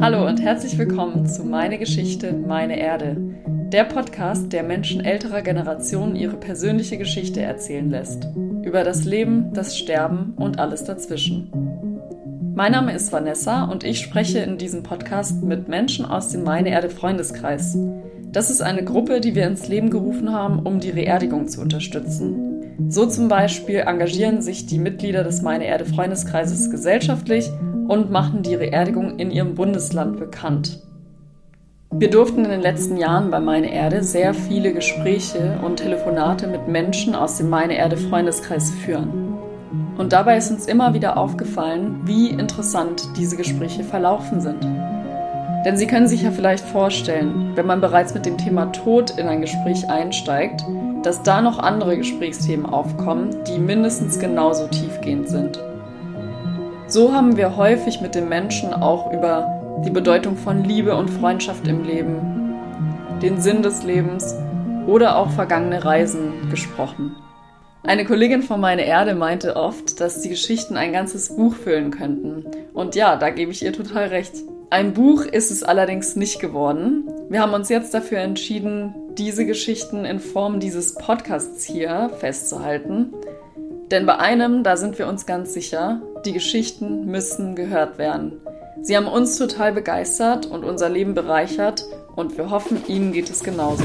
Hallo und herzlich willkommen zu Meine Geschichte, meine Erde. Der Podcast, der Menschen älterer Generationen ihre persönliche Geschichte erzählen lässt. Über das Leben, das Sterben und alles dazwischen. Mein Name ist Vanessa und ich spreche in diesem Podcast mit Menschen aus dem Meine Erde Freundeskreis. Das ist eine Gruppe, die wir ins Leben gerufen haben, um die Reerdigung zu unterstützen. So zum Beispiel engagieren sich die Mitglieder des Meine Erde Freundeskreises gesellschaftlich und machen die Reerdigung in ihrem Bundesland bekannt. Wir durften in den letzten Jahren bei Meine Erde sehr viele Gespräche und Telefonate mit Menschen aus dem Meine Erde Freundeskreis führen. Und dabei ist uns immer wieder aufgefallen, wie interessant diese Gespräche verlaufen sind. Denn Sie können sich ja vielleicht vorstellen, wenn man bereits mit dem Thema Tod in ein Gespräch einsteigt, dass da noch andere Gesprächsthemen aufkommen, die mindestens genauso tiefgehend sind. So haben wir häufig mit den Menschen auch über die Bedeutung von Liebe und Freundschaft im Leben, den Sinn des Lebens oder auch vergangene Reisen gesprochen. Eine Kollegin von Meine Erde meinte oft, dass die Geschichten ein ganzes Buch füllen könnten. Und ja, da gebe ich ihr total recht. Ein Buch ist es allerdings nicht geworden. Wir haben uns jetzt dafür entschieden, diese Geschichten in Form dieses Podcasts hier festzuhalten. Denn bei einem, da sind wir uns ganz sicher, die Geschichten müssen gehört werden. Sie haben uns total begeistert und unser Leben bereichert und wir hoffen, Ihnen geht es genauso.